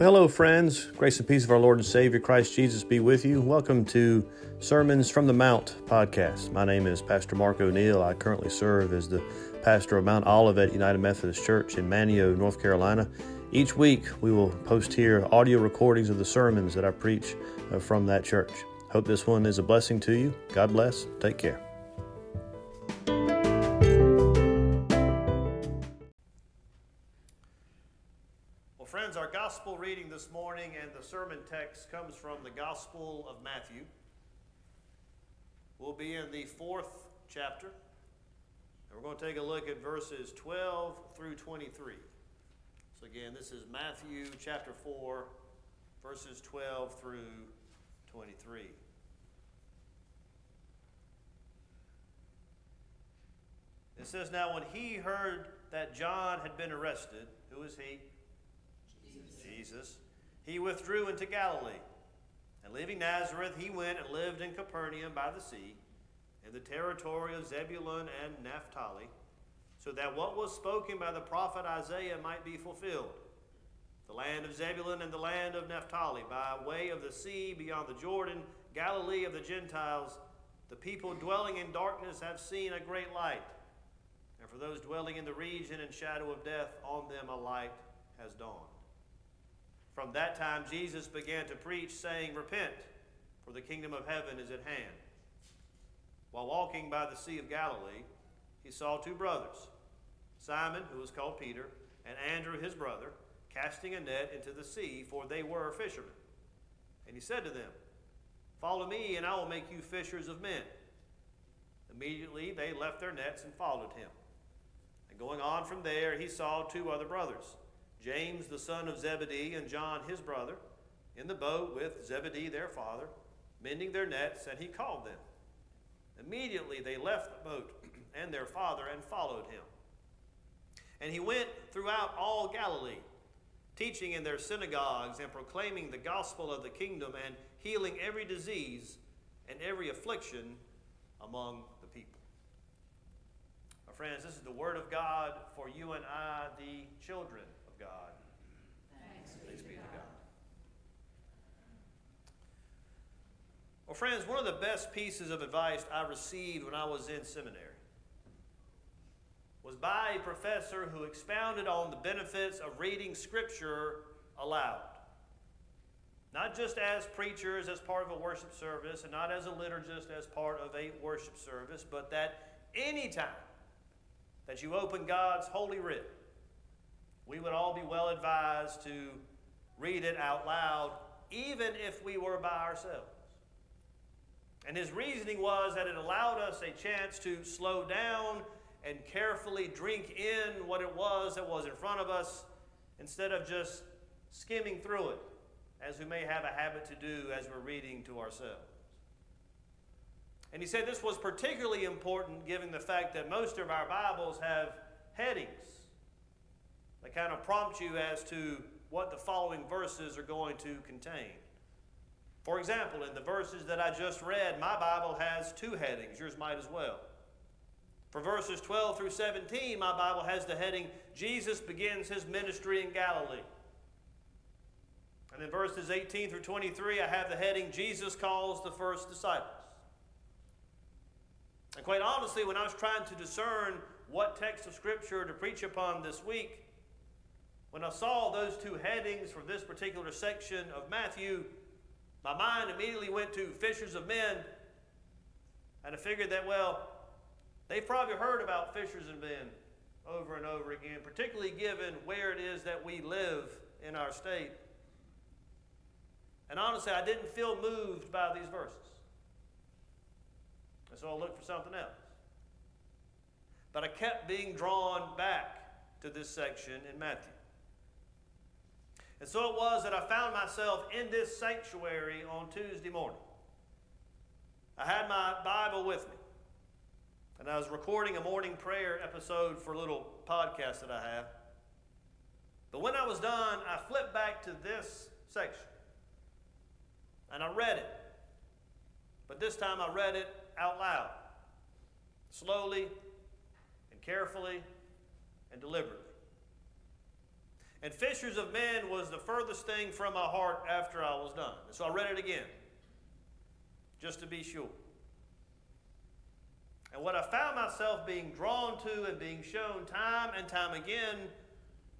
Well, hello, friends. Grace and peace of our Lord and Savior Christ Jesus be with you. Welcome to Sermons from the Mount podcast. My name is Pastor Mark O'Neill. I currently serve as the pastor of Mount Olivet United Methodist Church in Manteo, North Carolina. Each week, we will post here audio recordings of the sermons that I preach uh, from that church. Hope this one is a blessing to you. God bless. Take care. Gospel reading this morning and the sermon text comes from the Gospel of Matthew. We'll be in the fourth chapter, and we're going to take a look at verses 12 through 23. So, again, this is Matthew chapter 4, verses 12 through 23. It says, Now when he heard that John had been arrested, who is he? Jesus. He withdrew into Galilee. And leaving Nazareth, he went and lived in Capernaum by the sea, in the territory of Zebulun and Naphtali, so that what was spoken by the prophet Isaiah might be fulfilled. The land of Zebulun and the land of Naphtali, by way of the sea beyond the Jordan, Galilee of the Gentiles, the people dwelling in darkness have seen a great light. And for those dwelling in the region and shadow of death, on them a light has dawned. From that time, Jesus began to preach, saying, Repent, for the kingdom of heaven is at hand. While walking by the Sea of Galilee, he saw two brothers, Simon, who was called Peter, and Andrew, his brother, casting a net into the sea, for they were fishermen. And he said to them, Follow me, and I will make you fishers of men. Immediately they left their nets and followed him. And going on from there, he saw two other brothers, James the son of Zebedee and John his brother, in the boat with Zebedee their father, mending their nets, and he called them. Immediately they left the boat and their father and followed him. And he went throughout all Galilee, teaching in their synagogues and proclaiming the gospel of the kingdom and healing every disease and every affliction among the people. My friends, this is the word of God for you and I, the children God. Thanks be to God. Well, friends, one of the best pieces of advice I received when I was in seminary was by a professor who expounded on the benefits of reading Scripture aloud. Not just as preachers, as part of a worship service, and not as a liturgist, as part of a worship service, but that any time that you open God's holy writ, we would all be well advised to read it out loud, even if we were by ourselves. And his reasoning was that it allowed us a chance to slow down and carefully drink in what it was that was in front of us instead of just skimming through it, as we may have a habit to do as we're reading to ourselves. And he said this was particularly important given the fact that most of our Bibles have headings that kind of prompt you as to what the following verses are going to contain. For example, in the verses that I just read, my Bible has two headings. Yours might as well. For verses 12 through 17, my Bible has the heading Jesus begins his ministry in Galilee. And in verses 18 through 23, I have the heading Jesus calls the first disciples. And quite honestly, when I was trying to discern what text of Scripture to preach upon this week, when I saw those two headings for this particular section of Matthew, my mind immediately went to fishers of men. And I figured that, well, they've probably heard about fishers of men over and over again, particularly given where it is that we live in our state. And honestly, I didn't feel moved by these verses. And so I looked for something else. But I kept being drawn back to this section in Matthew. And so it was that I found myself in this sanctuary on Tuesday morning. I had my Bible with me, and I was recording a morning prayer episode for a little podcast that I have. But when I was done, I flipped back to this section, and I read it. But this time I read it out loud, slowly and carefully and deliberately. And fishers of men was the furthest thing from my heart after I was done. And so I read it again, just to be sure. And what I found myself being drawn to and being shown time and time again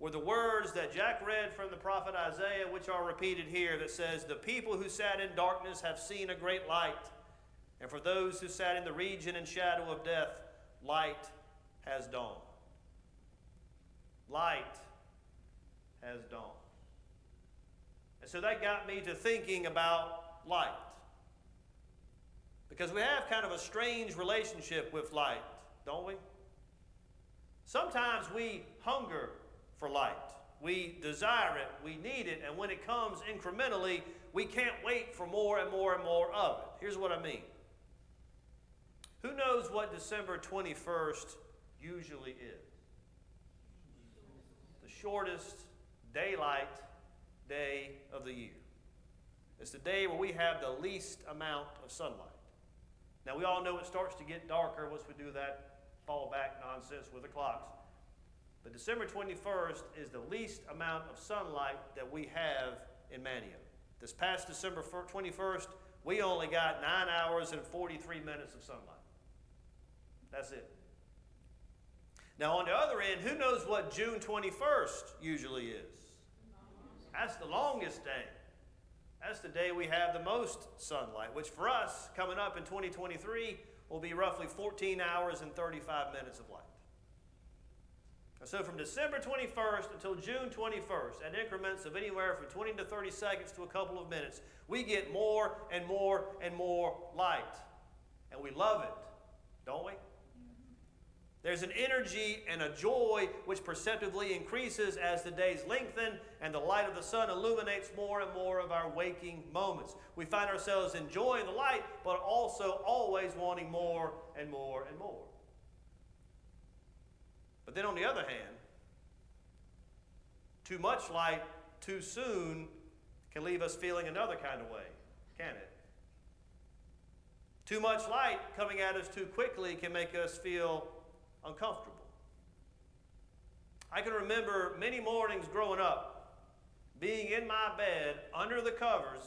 were the words that Jack read from the prophet Isaiah, which are repeated here, that says, The people who sat in darkness have seen a great light. And for those who sat in the region and shadow of death, light has dawned. Light has dawned. And so that got me to thinking about light. Because we have kind of a strange relationship with light, don't we? Sometimes we hunger for light. We desire it, we need it, and when it comes incrementally, we can't wait for more and more and more of it. Here's what I mean. Who knows what December 21st usually is? The shortest daylight day of the year. It's the day where we have the least amount of sunlight. Now, we all know it starts to get darker once we do that fall back nonsense with the clocks. But December 21st is the least amount of sunlight that we have in Manteo. This past December 21st, we only got 9 hours and 43 minutes of sunlight. That's it. Now, on the other end, who knows what June 21st usually is? That's the longest day. That's the day we have the most sunlight, which for us, coming up in 2023, will be roughly 14 hours and 35 minutes of light. So from December 21st until June 21st, at increments of anywhere from 20 to 30 seconds to a couple of minutes, we get more and more and more light. And we love it, don't we? There's an energy and a joy which perceptibly increases as the days lengthen and the light of the sun illuminates more and more of our waking moments. We find ourselves enjoying the light, but also always wanting more and more and more. But then on the other hand, too much light too soon can leave us feeling another kind of way, can it? Too much light coming at us too quickly can make us feel uncomfortable. I can remember many mornings growing up being in my bed under the covers,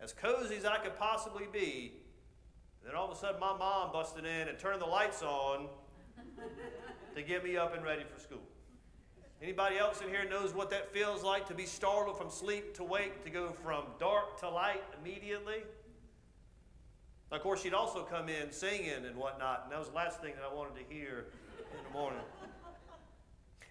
as cozy as I could possibly be. And then all of a sudden, my mom busted in and turned the lights on to get me up and ready for school. Anybody else in here knows what that feels like to be startled from sleep to wake, to go from dark to light immediately? Of course, she'd also come in singing and whatnot, and that was the last thing that I wanted to hear in the morning.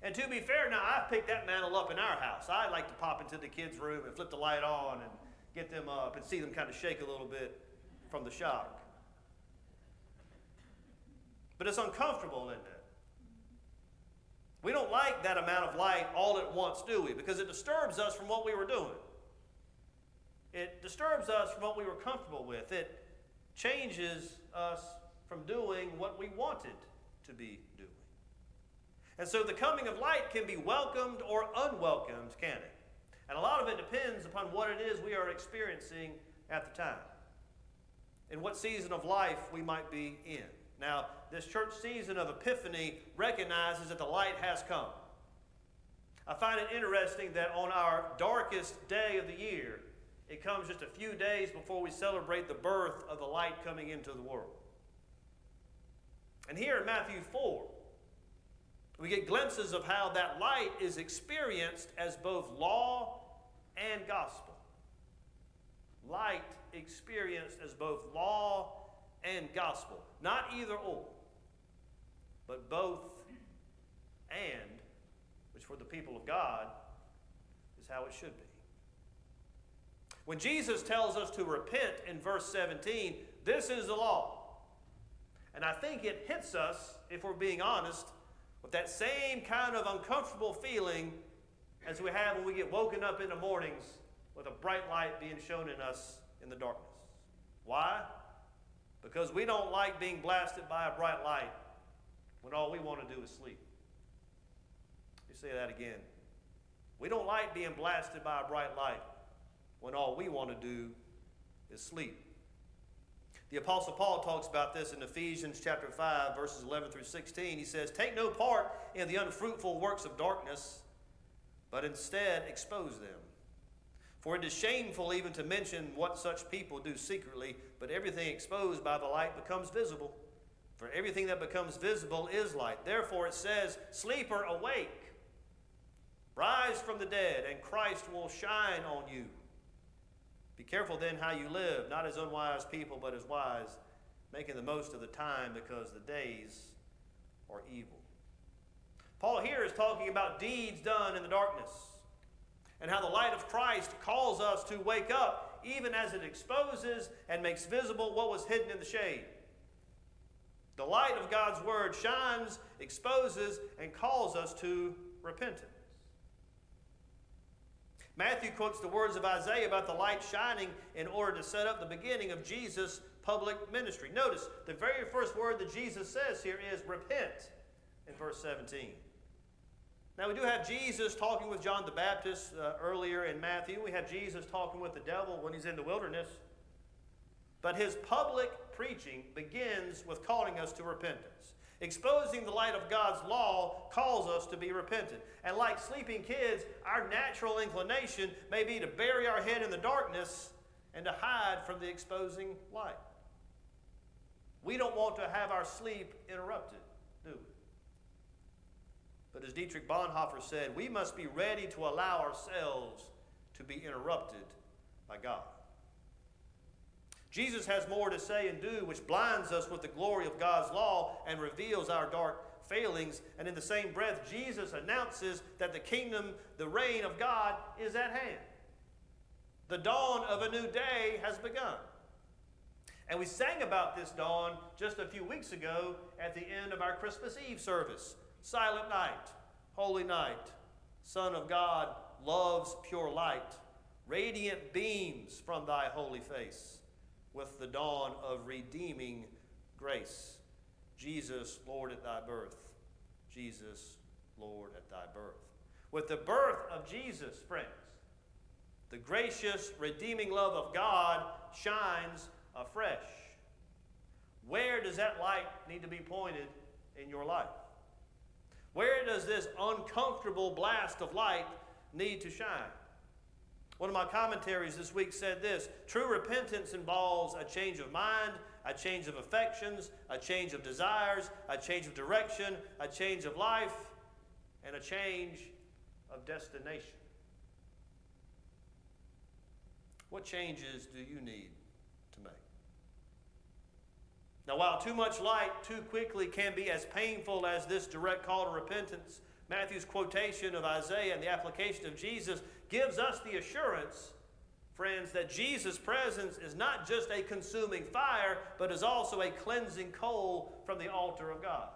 And to be fair, now I picked that mantle up in our house. I like to pop into the kids' room and flip the light on and get them up and see them kind of shake a little bit from the shock. But it's uncomfortable, isn't it? We don't like that amount of light all at once, do we? Because it disturbs us from what we were doing. It disturbs us from what we were comfortable with. It changes us from doing what we wanted to be doing. And so the coming of light can be welcomed or unwelcomed, can it? And a lot of it depends upon what it is we are experiencing at the time, in what season of life we might be in. Now, this church season of Epiphany recognizes that the light has come. I find it interesting that on our darkest day of the year, it comes just a few days before we celebrate the birth of the light coming into the world. And here in Matthew 4, we get glimpses of how that light is experienced as both law and gospel. Light experienced as both law and gospel. Not either or, but both and, which for the people of God is how it should be. When Jesus tells us to repent in verse 17, this is the law. And I think it hits us, if we're being honest, with that same kind of uncomfortable feeling as we have when we get woken up in the mornings with a bright light being shown in us in the darkness. Why? Because we don't like being blasted by a bright light when all we want to do is sleep. You say that again. We don't like being blasted by a bright light when all we want to do is sleep. The Apostle Paul talks about this in Ephesians chapter 5, verses 11 through 16. He says, Take no part in the unfruitful works of darkness, but instead expose them. For it is shameful even to mention what such people do secretly, but everything exposed by the light becomes visible. For everything that becomes visible is light. Therefore it says, Sleeper, awake! Rise from the dead, and Christ will shine on you. Be careful then how you live, not as unwise people, but as wise, making the most of the time because the days are evil. Paul here is talking about deeds done in the darkness and how the light of Christ calls us to wake up, even as it exposes and makes visible what was hidden in the shade. The light of God's Word shines, exposes, and calls us to repentance. Matthew quotes the words of Isaiah about the light shining in order to set up the beginning of Jesus' public ministry. Notice the very first word that Jesus says here is repent in verse 17. Now, we do have Jesus talking with John the Baptist uh, earlier in Matthew. We have Jesus talking with the devil when he's in the wilderness. But his public preaching begins with calling us to repentance. Exposing the light of God's law calls us to be repentant. And like sleeping kids, our natural inclination may be to bury our head in the darkness and to hide from the exposing light. We don't want to have our sleep interrupted, do we? But as Dietrich Bonhoeffer said, we must be ready to allow ourselves to be interrupted by God. Jesus has more to say and do, which blinds us with the glory of God's law and reveals our dark failings. And in the same breath, Jesus announces that the kingdom, the reign of God, is at hand. The dawn of a new day has begun. And we sang about this dawn just a few weeks ago at the end of our Christmas Eve service. Silent night, holy night, Son of God loves pure light, radiant beams from thy holy face, with the dawn of redeeming grace. Jesus, Lord, at thy birth. Jesus, Lord, at thy birth. With the birth of Jesus, friends, the gracious, redeeming love of God shines afresh. Where does that light need to be pointed in your life? Where does this uncomfortable blast of light need to shine? One of my commentaries this week said this True repentance involves a change of mind, a change of affections, a change of desires, a change of direction, a change of life, and a change of destination. What changes do you need to make? now, while too much light too quickly can be as painful as this direct call to repentance, Matthew's quotation of Isaiah and the application of Jesus gives us the assurance, friends, that Jesus' presence is not just a consuming fire, but is also a cleansing coal from the altar of God.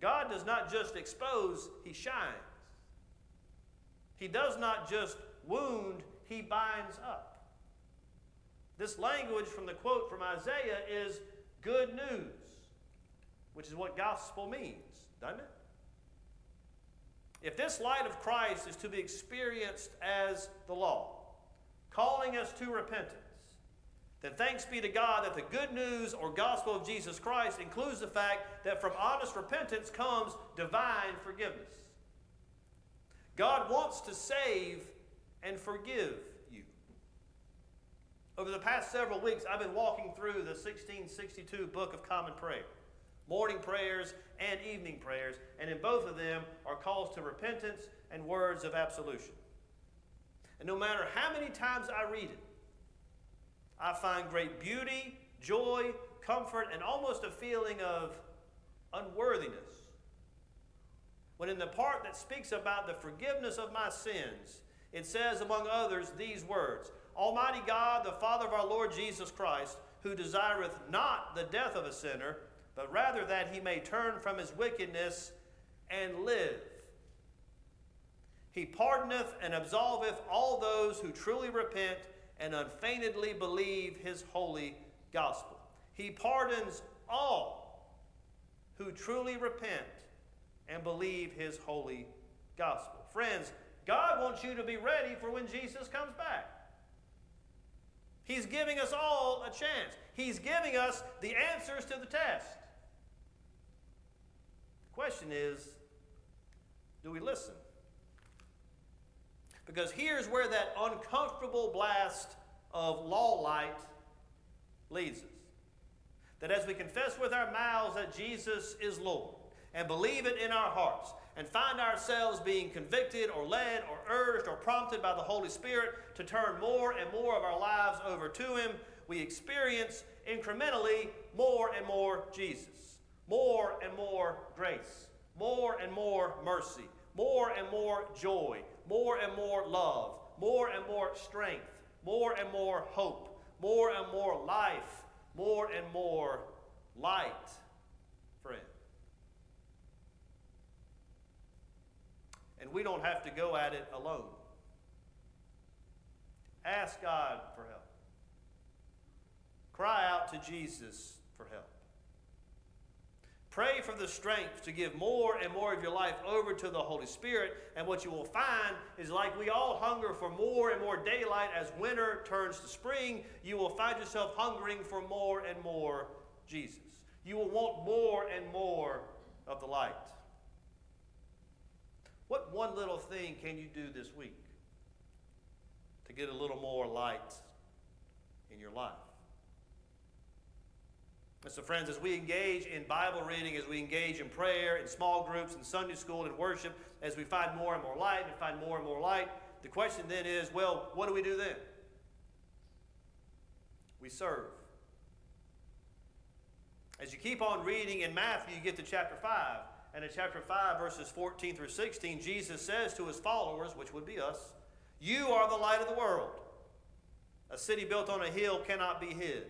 God does not just expose, He shines. He does not just wound, He binds up. This language from the quote from Isaiah is good news, which is what gospel means, doesn't it? If this light of Christ is to be experienced as the law, calling us to repentance, then thanks be to God that the good news or gospel of Jesus Christ includes the fact that from honest repentance comes divine forgiveness. God wants to save and forgive you. over the past several weeks, I've been walking through the 1662 Book of Common Prayer morning prayers and evening prayers, and in both of them are calls to repentance and words of absolution. And no matter how many times I read it, I find great beauty, joy, comfort, and almost a feeling of unworthiness. When in the part that speaks about the forgiveness of my sins, it says, among others, these words Almighty God, the Father of our Lord Jesus Christ, who desireth not the death of a sinner, but rather that he may turn from his wickedness and live. He pardoneth and absolveth all those who truly repent and unfeignedly believe his holy gospel. He pardons all who truly repent and believe his holy gospel. Friends, God wants you to be ready for when Jesus comes back. He's giving us all a chance. He's giving us the answers to the test. Question is do we listen? Because here's where that uncomfortable blast of law light leads us. That as we confess with our mouths that Jesus is Lord and believe it in our hearts and find ourselves being convicted or led or urged or prompted by the Holy Spirit to turn more and more of our lives over to Him, we experience incrementally more and more Jesus, more and more grace, more and more mercy, more and more joy, more and more love, more and more strength, more and more hope, more and more life, more and more light, friend. And we don't have to go at it alone. Ask God for help. Cry out to Jesus for help. Pray for the strength to give more and more of your life over to the Holy Spirit. And what you will find is like we all hunger for more and more daylight as winter turns to spring, you will find yourself hungering for more and more Jesus. You will want more and more of the light. What one little thing can you do this week to get a little more light in your life? And so, friends, as we engage in Bible reading, as we engage in prayer, in small groups, in Sunday school, in worship, as we find more and more light and find more and more light, the question then is well, what do we do then? We serve. As you keep on reading in Matthew, you get to chapter 5. And in chapter 5, verses 14 through 16, Jesus says to his followers, which would be us, You are the light of the world. A city built on a hill cannot be hid.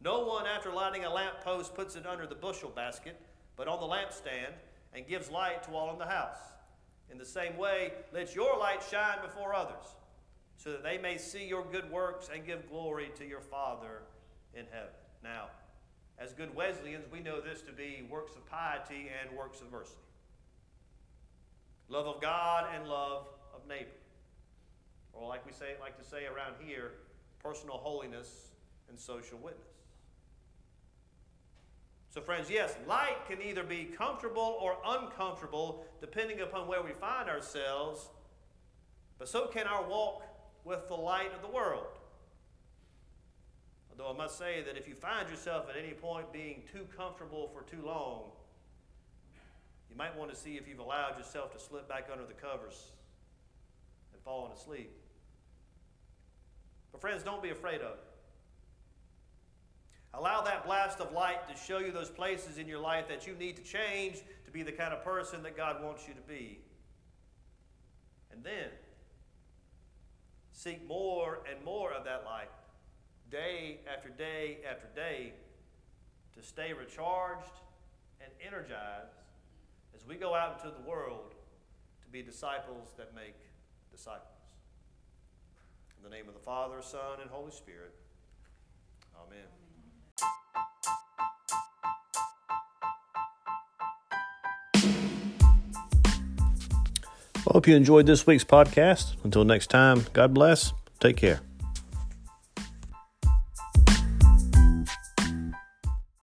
No one, after lighting a lamp post, puts it under the bushel basket, but on the lampstand, and gives light to all in the house. In the same way, let your light shine before others, so that they may see your good works and give glory to your Father in heaven. Now, as good Wesleyans, we know this to be works of piety and works of mercy. Love of God and love of neighbor. Or like we say, like to say around here, personal holiness and social witness. So, friends, yes, light can either be comfortable or uncomfortable depending upon where we find ourselves, but so can our walk with the light of the world. Although I must say that if you find yourself at any point being too comfortable for too long, you might want to see if you've allowed yourself to slip back under the covers and fallen asleep. But, friends, don't be afraid of it. Allow that blast of light to show you those places in your life that you need to change to be the kind of person that God wants you to be. And then seek more and more of that light day after day after day to stay recharged and energized as we go out into the world to be disciples that make disciples. In the name of the Father, Son, and Holy Spirit. Amen. I hope you enjoyed this week's podcast. Until next time, God bless. Take care.